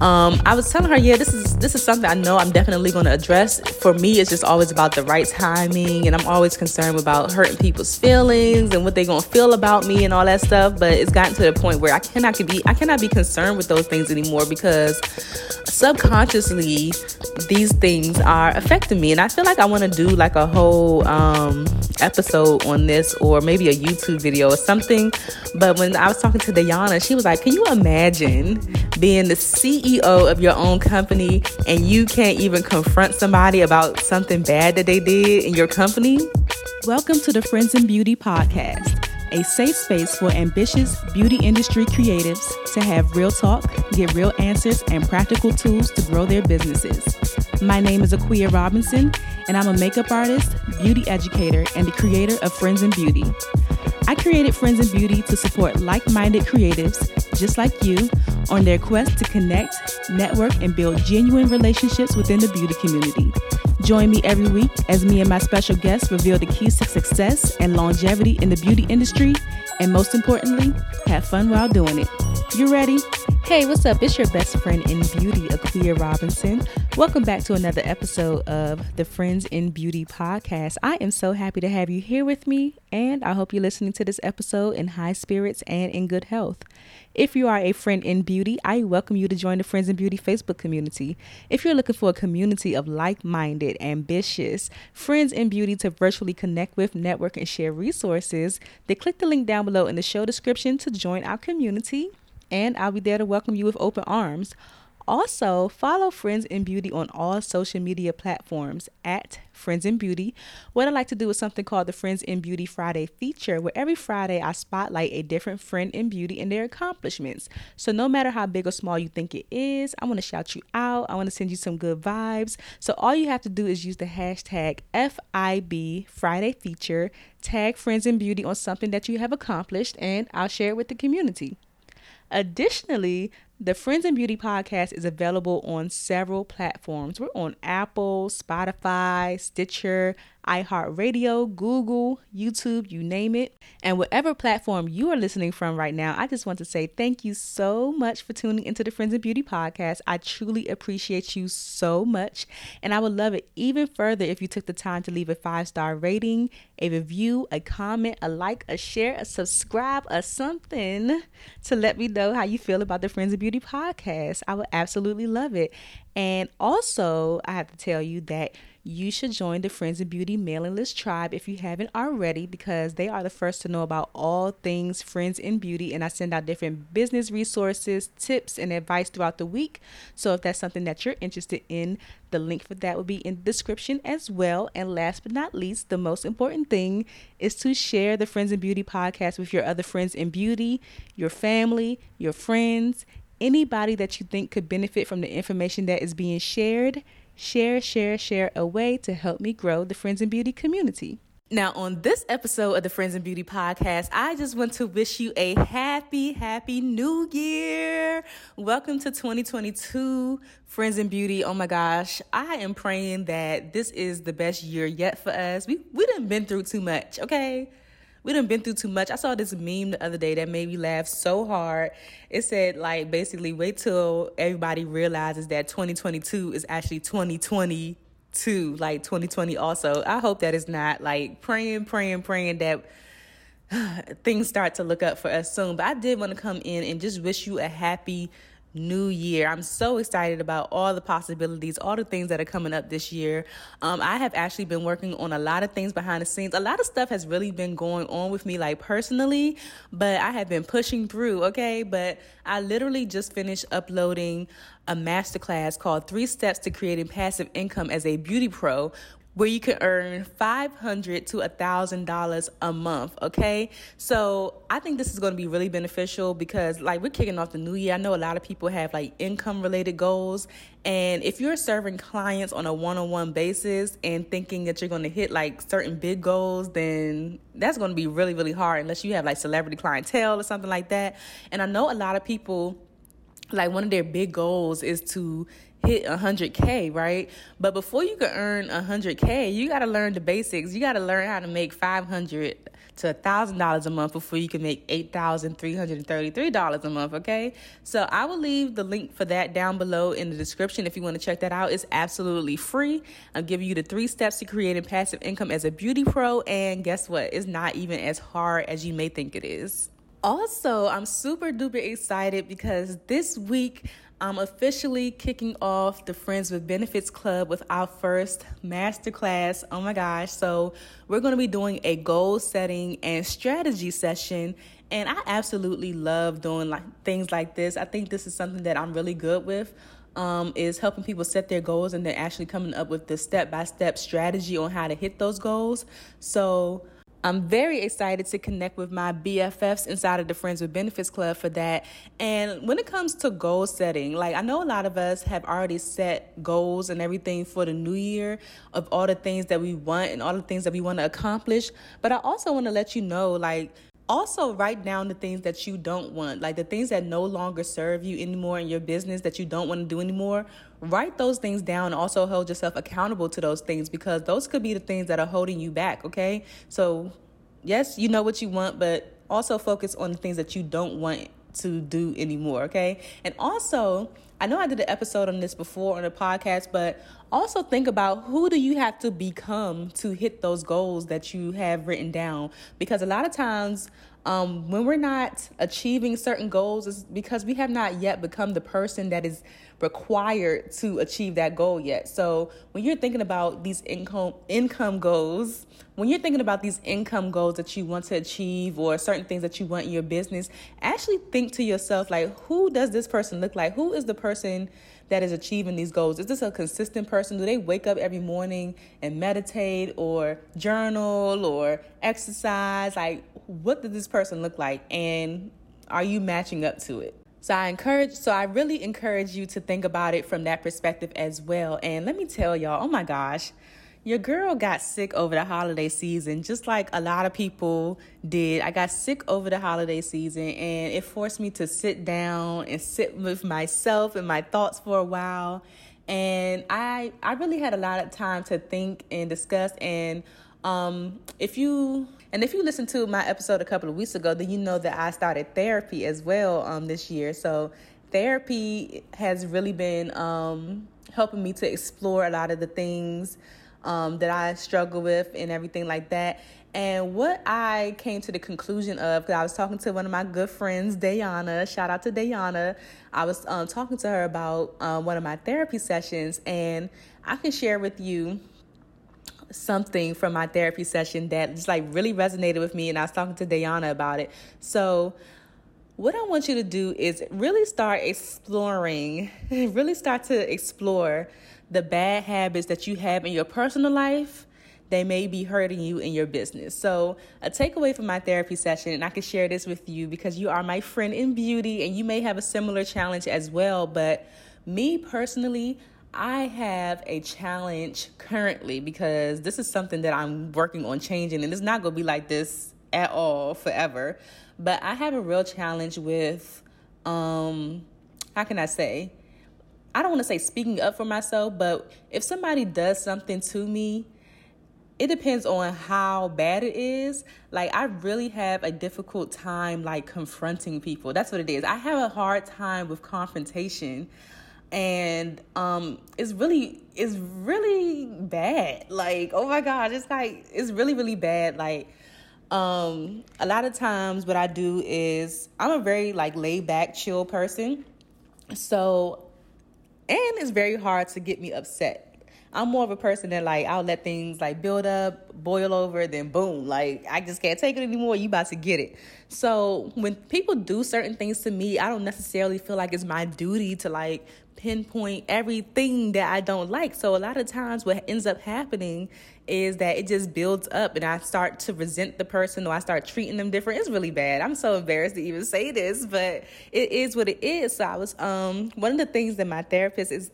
Um, I was telling her, yeah, this is this is something I know I'm definitely going to address. For me, it's just always about the right timing, and I'm always concerned about hurting people's feelings and what they're going to feel about me and all that stuff. But it's gotten to the point where I cannot be I cannot be concerned with those things anymore because subconsciously these things are affecting me, and I feel like I want to do like a whole um, episode on this, or maybe a YouTube video or something. But when I was talking to Diana, she was like, "Can you imagine being the CEO of your own company and you can't even confront somebody about something bad that they did in your company?" Welcome to the Friends and Beauty podcast a safe space for ambitious beauty industry creatives to have real talk, get real answers, and practical tools to grow their businesses. My name is Akua Robinson, and I'm a makeup artist, beauty educator, and the creator of Friends in Beauty. I created Friends in Beauty to support like minded creatives just like you on their quest to connect, network, and build genuine relationships within the beauty community. Join me every week as me and my special guests reveal the keys to success and longevity in the beauty industry, and most importantly, have fun while doing it. You ready? Hey, what's up? It's your best friend in beauty, Akua Robinson. Welcome back to another episode of the Friends in Beauty podcast. I am so happy to have you here with me, and I hope you're listening to this episode in high spirits and in good health. If you are a friend in beauty, I welcome you to join the Friends in Beauty Facebook community. If you're looking for a community of like minded, ambitious friends in beauty to virtually connect with, network, and share resources, then click the link down below in the show description to join our community and I'll be there to welcome you with open arms. Also, follow Friends in Beauty on all social media platforms at Friends in Beauty. What I like to do is something called the Friends in Beauty Friday feature, where every Friday I spotlight a different friend in beauty and their accomplishments. So, no matter how big or small you think it is, I want to shout you out. I want to send you some good vibes. So, all you have to do is use the hashtag FIB Friday feature, tag Friends in Beauty on something that you have accomplished, and I'll share it with the community. Additionally, the Friends and Beauty podcast is available on several platforms. We're on Apple, Spotify, Stitcher, iHeartRadio, Google, YouTube, you name it. And whatever platform you are listening from right now, I just want to say thank you so much for tuning into the Friends in Beauty podcast. I truly appreciate you so much. And I would love it even further if you took the time to leave a five star rating, a review, a comment, a like, a share, a subscribe, or something to let me know how you feel about the Friends in Beauty podcast. I would absolutely love it. And also, I have to tell you that you should join the Friends in Beauty mailing list tribe if you haven't already, because they are the first to know about all things Friends in Beauty. And I send out different business resources, tips, and advice throughout the week. So if that's something that you're interested in, the link for that will be in the description as well. And last but not least, the most important thing is to share the Friends in Beauty podcast with your other friends in beauty, your family, your friends, anybody that you think could benefit from the information that is being shared share, share, share a way to help me grow the Friends and Beauty community. Now, on this episode of the Friends and Beauty podcast, I just want to wish you a happy, happy new year. Welcome to 2022, Friends and Beauty. Oh my gosh, I am praying that this is the best year yet for us. We we done been through too much, okay? We done been through too much. I saw this meme the other day that made me laugh so hard. It said like basically wait till everybody realizes that 2022 is actually 2022, like 2020 also. I hope that is not like praying, praying, praying that things start to look up for us soon. But I did want to come in and just wish you a happy new year. I'm so excited about all the possibilities, all the things that are coming up this year. Um, I have actually been working on a lot of things behind the scenes. A lot of stuff has really been going on with me, like personally, but I have been pushing through, okay? But I literally just finished uploading a masterclass called Three Steps to Creating Passive Income as a Beauty Pro, where you can earn 500 to $1,000 a month, okay? So I think this is to be really beneficial because, like, we're kicking off the new year. I know a lot of people have, like, income related goals. And if you're serving clients on a one on one basis and thinking that you're to hit, like, certain big goals, then that's to be really, really hard unless you have, like, celebrity clientele or something like that. And I know a lot of people like one of their big goals is to hit 100k right but before you can earn 100k you got to learn the basics you got to learn how to make 500 to $1,000 a month before you can make $8,333 a month, okay? So I will leave the link for that down below in the description if you want to check that out. It's absolutely free. I'm giving you the three steps to creating passive income as a beauty pro, and guess what? It's not even as hard as you may think it is. Also, I'm super duper excited because this week I'm officially kicking off the Friends with Benefits Club with our first masterclass. Oh my gosh. So, we're going to be doing a goal setting and strategy session. And I absolutely love doing like things like this. I think this is something that I'm really good with. Um, is helping people set their goals and then actually coming up with the step by step strategy on how to hit those goals. So, I'm very excited to connect with my BFFs inside of the Friends with Benefits Club for that. And when it comes to goal setting, like I know a lot of us have already set goals and everything for the new year of all the things that we want and all the things that we want to accomplish. But I also want to let you know, like, also write down the things that you don't want like the things that no longer serve you anymore in your business that you don't want to do anymore. Write those things down also hold yourself accountable to those things because those could be the things that are holding you back okay? So yes you know what you want but also focus on the things that you don't want to do anymore okay? And also I know I did an episode on this before on a podcast, but also think about who do you have to become to hit those goals that you have written down? Because a lot of times um, when we're not achieving certain goals is because we have not yet become the person that is required to achieve that goal yet. So when you're thinking about these income income goals, when you're thinking about these income goals that you want to achieve or certain things that you want in your business, actually think to yourself like who does this person look like? Who is the person that is achieving these goals? Is this a consistent person? Do they wake up every morning and meditate or journal or exercise? Like what does this person look like and are you matching up to it? So I encourage, so I really encourage you to think about it from that perspective as well. And let me tell y'all, oh my gosh, your girl got sick over the holiday season, just like a lot of people did. I got sick over the holiday season and it forced me to sit down and sit with myself and my thoughts for a while. And I, I really had a lot of time to think and discuss. And um, if you and if you listened to my episode a couple of weeks ago, then you know that I started therapy as well um, this year. So therapy has really been um, helping me to explore a lot of the things um, that I struggle with and everything like that. And what I came to the conclusion of, because I was talking to one of my good friends, Dayana, shout out to Dayana. I was um, talking to her about um, one of my therapy sessions, and I can share with you something from my therapy session that just like really resonated with me and I was talking to Dayana about it. So what I want you to do is really start exploring, really start to explore the bad habits that you have in your personal life they may be hurting you in your business. So, a takeaway from my therapy session, and I can share this with you because you are my friend in beauty and you may have a similar challenge as well. But me personally, I have a challenge currently because this is something that I'm working on changing, and it's not going to be like this at all forever. But I have a real challenge with, um, how can I say? I don't want to say speaking up for myself, but if somebody does something to me, it depends on how bad it is. Like I really have a difficult time like confronting people. That's what it is. I have a hard time with confrontation and um it's really it's really bad. Like oh my god it's like it's really really bad. Like um a lot of times what i do is i'm a very like laid back chill person. So and it's very hard to get me upset I'm more of a person that like I'll let things like build up, boil over, then boom, like I just can't take it anymore. You about to get it. So when people do certain things to me, I don't necessarily feel like it's my duty to like pinpoint everything that I don't like. So a lot of times what ends up happening is that it just builds up and I start to resent the person or I start treating them different. It's really bad. I'm so embarrassed to even say this, but it is what it is. So I was um one of the things that my therapist is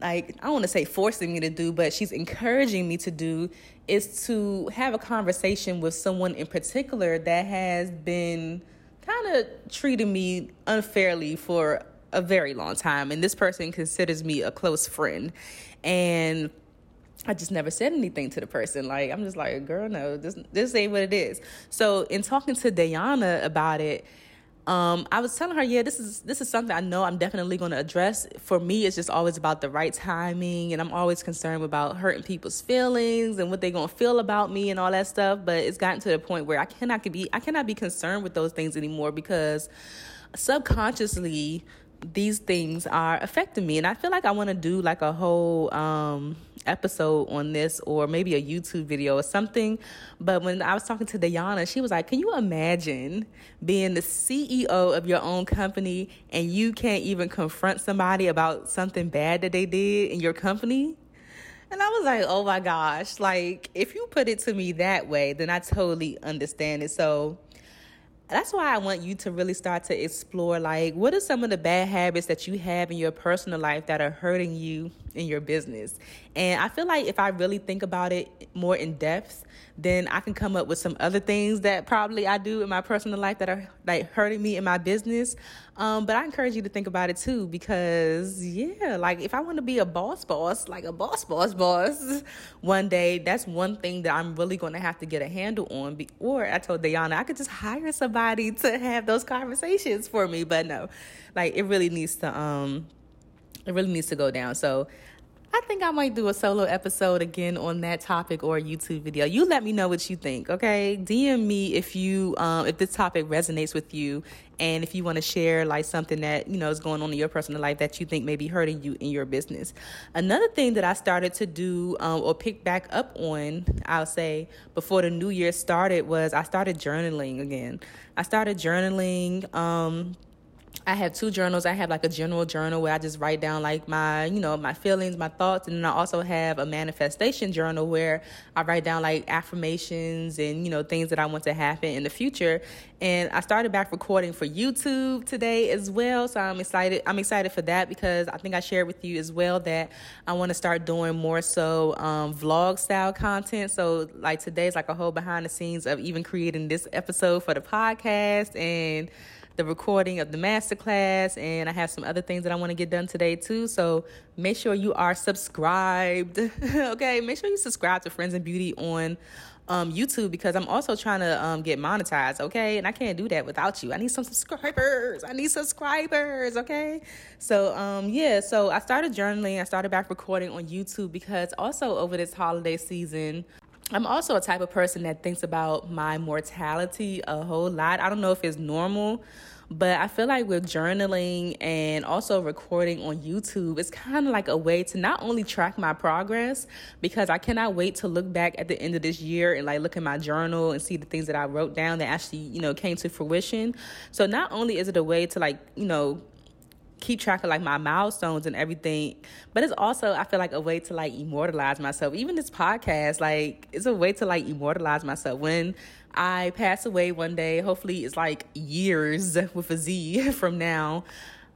like I don't want to say forcing me to do, but she's encouraging me to do is to have a conversation with someone in particular that has been kind of treating me unfairly for a very long time and this person considers me a close friend and I just never said anything to the person. Like I'm just like, girl, no, this this ain't what it is. So in talking to Dayana about it, um, I was telling her, yeah, this is this is something I know I'm definitely going to address. For me, it's just always about the right timing, and I'm always concerned about hurting people's feelings and what they're going to feel about me and all that stuff. But it's gotten to the point where I cannot be I cannot be concerned with those things anymore because subconsciously these things are affecting me and i feel like i want to do like a whole um episode on this or maybe a YouTube video or something. But when I was talking to Dayana, she was like, Can you imagine being the CEO of your own company and you can't even confront somebody about something bad that they did in your company? And I was like, oh my gosh, like if you put it to me that way, then I totally understand it. So that's why I want you to really start to explore like what are some of the bad habits that you have in your personal life that are hurting you in your business. And I feel like if I really think about it more in depth, then I can come up with some other things that probably I do in my personal life that are like hurting me in my business. Um, but I encourage you to think about it too because yeah, like if I want to be a boss boss, like a boss boss boss one day, that's one thing that I'm really going to have to get a handle on. Or I told Dayana I could just hire somebody to have those conversations for me, but no, like it really needs to um it really needs to go down. So I think I might do a solo episode again on that topic or a YouTube video. You let me know what you think, okay? DM me if you um, if this topic resonates with you, and if you want to share like something that you know is going on in your personal life that you think may be hurting you in your business. Another thing that I started to do um, or pick back up on, I'll say before the new year started was I started journaling again. I started journaling. Um, I have two journals. I have like a general journal where I just write down like my, you know, my feelings, my thoughts, and then I also have a manifestation journal where I write down like affirmations and you know things that I want to happen in the future. And I started back recording for YouTube today as well, so I'm excited. I'm excited for that because I think I shared with you as well that I want to start doing more so um, vlog style content. So like today's like a whole behind the scenes of even creating this episode for the podcast and the recording of the masterclass, and I have some other things that I want to get done today too. So make sure you are subscribed. okay, make sure you subscribe to Friends and Beauty on um, YouTube because I'm also trying to um, get monetized, okay? And I can't do that without you. I need some subscribers. I need subscribers, okay? So, um, yeah, so I started journaling. I started back recording on YouTube because also over this holiday season, I'm also a type of person that thinks about my mortality a whole lot. I don't know if it's normal, but I feel like with journaling and also recording on YouTube, it's kind of like a way to not only track my progress because I cannot wait to look back at the end of this year and like look at my journal and see the things that I wrote down that actually, you know, came to fruition. So not only is it a way to like, you know, keep track of like my milestones and everything. But it's also i feel like a way to like immortalize myself. Even this podcast like it's a way to like immortalize myself. When i pass away one day hopefully it's like years with a z from now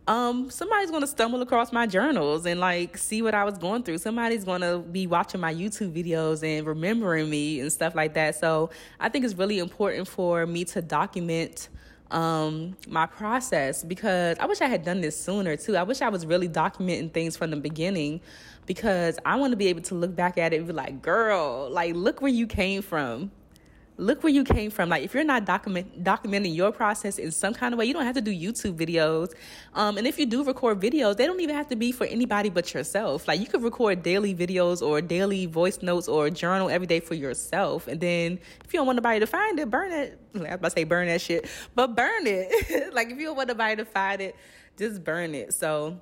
um somebody's gonna stumble across my journals and like see what i was going through. Somebody's gonna be watching my youtube videos and remembering me and stuff like that. So i think it's really important for me to document um, my process because I wish I had done this sooner too. I wish I was really documenting things from the beginning because I want to be able to look back at it and be like, girl, like, look where you came from look where you came from. Like if you're not document documenting your process in some kind of way, you don't have to do YouTube videos. Um, and if you do record videos, they don't even have to be for anybody but yourself. Like you could record daily videos or daily voice notes or journal every day for yourself. And then if you don't want nobody to find it, burn it. I was about to say burn that shit, but burn it. like if you don't want nobody to find it, just burn it. So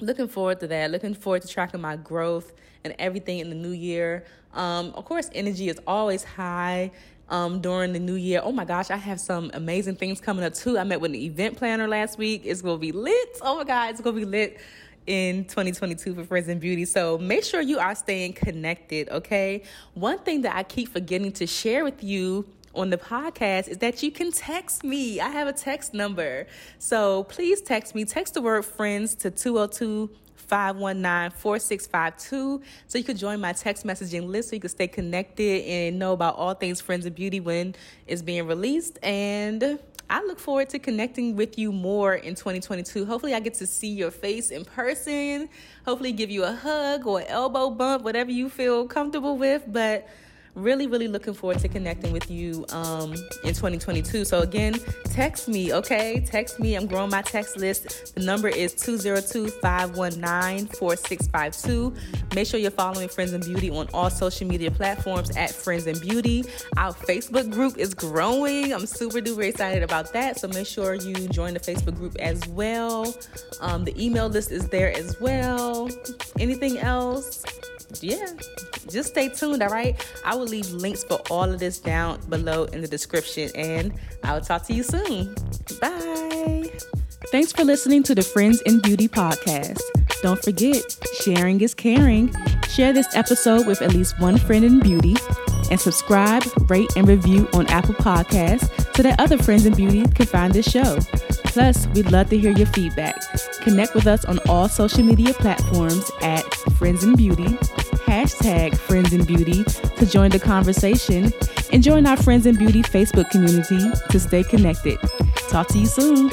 looking forward to that looking forward to tracking my growth and everything in the new year um, of course energy is always high um, during the new year. Oh my gosh, I have some amazing things coming up too. I met with an event planner last week. It's gonna be lit. Oh my god, it's gonna be lit in 2022 for Friends and Beauty. So make sure you are staying connected, okay? One thing that I keep forgetting to share with you on the podcast is that you can text me. I have a text number. So please text me. Text the word friends to 202 519-4652 so you can join my text messaging list so you can stay connected and know about all things friends and beauty when it's being released and I look forward to connecting with you more in 2022. Hopefully, I get to see your face in person. Hopefully, give you a hug or elbow bump, whatever you feel comfortable with. But really, really looking forward to connecting with you um, in 2022. So, again, text me, okay? Text me. I'm growing my text list. The number is 202 519 4652. Make sure you're following Friends and Beauty on all social media platforms at Friends and Beauty. Our Facebook group is growing. I'm super duper excited about that. So, make sure you join the Facebook group as well. Um, the email list is there as well. Anything else? Yeah, just stay tuned, all right? I will leave links for all of this down below in the description, and I'll talk to you soon. Bye. Thanks for listening to the Friends in Beauty podcast. Don't forget, sharing is caring. Share this episode with at least one friend in beauty and subscribe, rate, and review on Apple Podcasts so that other friends in beauty can find this show. Plus, we'd love to hear your feedback. Connect with us on all social media platforms at Friends in Beauty, hashtag Friends in Beauty to join the conversation, and join our Friends in Beauty Facebook community to stay connected. Talk to you soon.